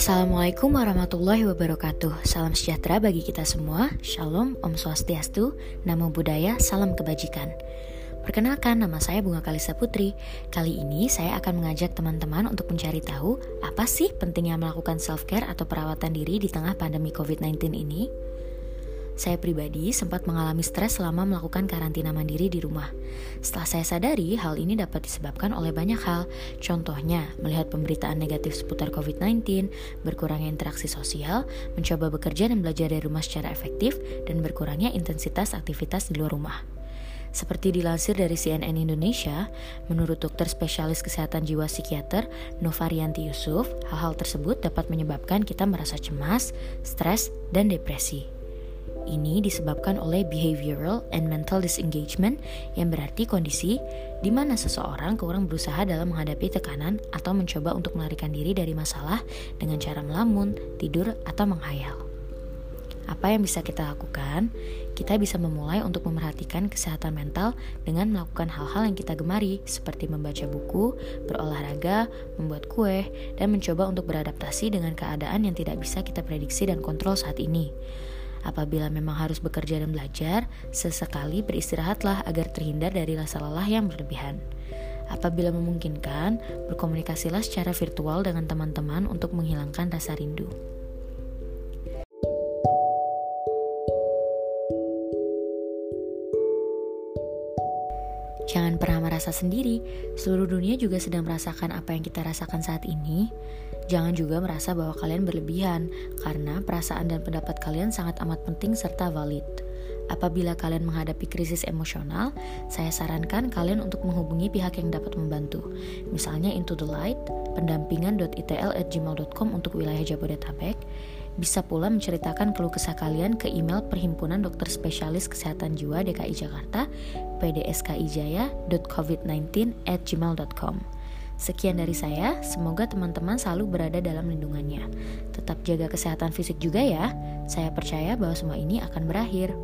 Assalamualaikum warahmatullahi wabarakatuh. Salam sejahtera bagi kita semua. Shalom, Om Swastiastu Namo Buddhaya, Salam Kebajikan. Perkenalkan, nama saya Bunga Kalisa Putri. Kali ini saya akan mengajak teman-teman untuk mencari tahu Apa sih pentingnya melakukan self-care atau perawatan diri di tengah pandemi COVID-19 ini? Saya pribadi sempat mengalami stres selama melakukan karantina mandiri di rumah. Setelah saya sadari, hal ini dapat disebabkan oleh banyak hal. Contohnya, melihat pemberitaan negatif seputar COVID-19, berkurangnya interaksi sosial, mencoba bekerja dan belajar dari rumah secara efektif, dan berkurangnya intensitas aktivitas di luar rumah. Seperti dilansir dari CNN Indonesia, menurut dokter spesialis kesehatan jiwa psikiater Novarianti Yusuf, hal-hal tersebut dapat menyebabkan kita merasa cemas, stres, dan depresi. Ini disebabkan oleh behavioral and mental disengagement yang berarti kondisi di mana seseorang kurang berusaha dalam menghadapi tekanan atau mencoba untuk melarikan diri dari masalah dengan cara melamun, tidur, atau menghayal. Apa yang bisa kita lakukan? Kita bisa memulai untuk memerhatikan kesehatan mental dengan melakukan hal-hal yang kita gemari, seperti membaca buku, berolahraga, membuat kue, dan mencoba untuk beradaptasi dengan keadaan yang tidak bisa kita prediksi dan kontrol saat ini. Apabila memang harus bekerja dan belajar, sesekali beristirahatlah agar terhindar dari rasa lelah yang berlebihan. Apabila memungkinkan, berkomunikasilah secara virtual dengan teman-teman untuk menghilangkan rasa rindu. Jangan pernah merasa sendiri, seluruh dunia juga sedang merasakan apa yang kita rasakan saat ini. Jangan juga merasa bahwa kalian berlebihan, karena perasaan dan pendapat kalian sangat amat penting serta valid. Apabila kalian menghadapi krisis emosional, saya sarankan kalian untuk menghubungi pihak yang dapat membantu. Misalnya Into the Light, pendampingan.itl@gmail.com untuk wilayah Jabodetabek. Bisa pula menceritakan keluh kesah kalian ke email Perhimpunan Dokter Spesialis Kesehatan Jiwa DKI Jakarta pdskijaya.covid19 at gmail.com Sekian dari saya, semoga teman-teman selalu berada dalam lindungannya. Tetap jaga kesehatan fisik juga ya. Saya percaya bahwa semua ini akan berakhir.